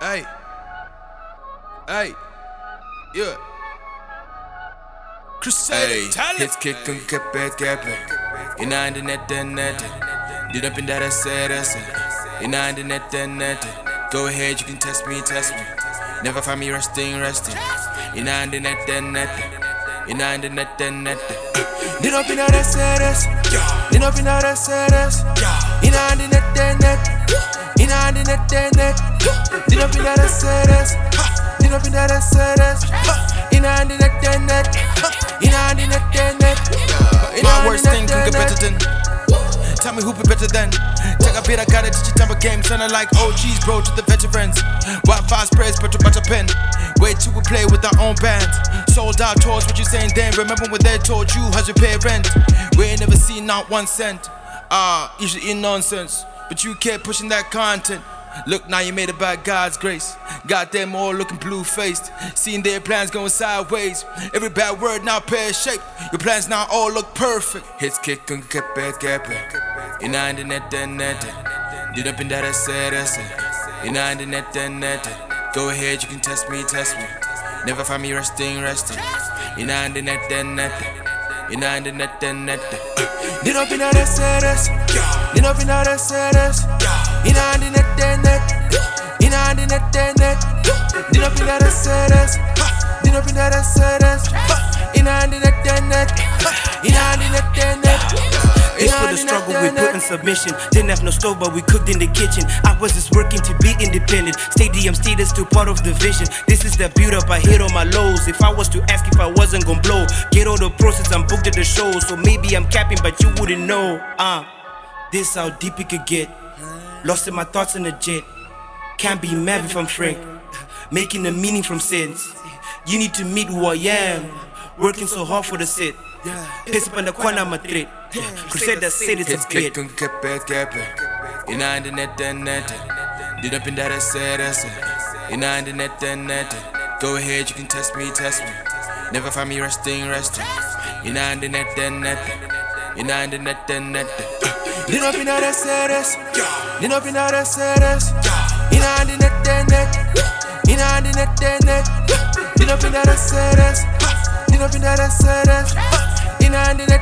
Hey. Hey. Yeah. Crusade. Hey, hits kicken, keppe, keppe. Ina the net, the net, net. Did up in that, I said, I said. Ina the net, net, net. Go ahead, you can test me, test me. Never find me resting, resting. Ina the net, net, net. Ina the net, net, net. Did up in that, I said, I said. Did up in that, I said, I said. Ina the net, net, net. Ina the net, net, net. Did up in that, I said, I said. Did up in that, I said, I said. Ina the net, net, net. Ina the net, net, net. My worst thing can get better than. Tell me who be better than. Take a bit, I got it, teach you time of game. Sounding like OGs, bro, to the veterans. Wi Fi sprays, but to butter pen. Wait till we play with our own bands. Sold out tours, what you saying then? Remember when they told you how to pay rent? We ain't never seen not one cent. Ah, you should eat nonsense. But you kept pushing that content. Look, now you made it by God's grace. Got them all looking blue faced. Seeing their plans going sideways. Every bad word now pear shaped. Your plans now all look perfect. Hits kick and kepe kepe. Ina the net, net, net. Did up in that, I said, I said. Ina the net, net, net. Go ahead, you can test me, test me. Never find me resting, resting. Ina the net, net, net. Ina the net, net, net. Did up in that, I said, I said. Did up in that, I said, I said. Ina. Ina. It's for the struggle we put in submission. Didn't have no stove, but we cooked in the kitchen. I was just working to be independent. Stadium status still part of the vision. This is the build up, I hit on my lows. If I was to ask if I wasn't gonna blow, get all the process, I'm booked at the show. So maybe I'm capping, but you wouldn't know. Uh, this how deep it could get. Lost in my thoughts in the jet. Can't be mad if I'm frank. Making a meaning from sins. You need to meet who I am. Working so hard for the set. Piss up in the corner, I'm a threat. Crusader said it's a kick bit. and kepe kepe. Ina the net, net, net. Did up in that, I said, I said. Ina the net, net, net. Go ahead, you can test me, test me. Never find me resting, resting. Ina the net, net, net. Ina the net, net, net. Did up in that, I said, I said. Did up in that, I said, I said. Ina the In that, I said, said. That, said, said. The the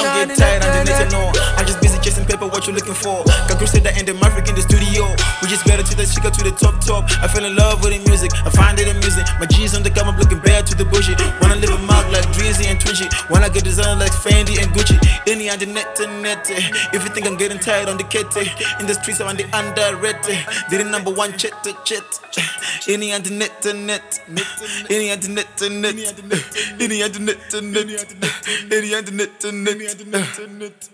don't get tired, I'm no. I'm just busy chasing paper, what you looking for? Got Crusader and the Maverick in the studio. We just better to the chica to the top top. I fell in love with the music, I find it amusing. My G's on the come up looking bad to the bushy. Wanna live a mouth like Drizzy and Twitchy. Wanna get design like Fendi and Gucci. Any on the net to net. If you think I'm getting tired on the kete, in the streets I'm on the underrated. Did the number one chat to chat. Any the net to net. Any the net to net. Any the net to net. Any the net to net.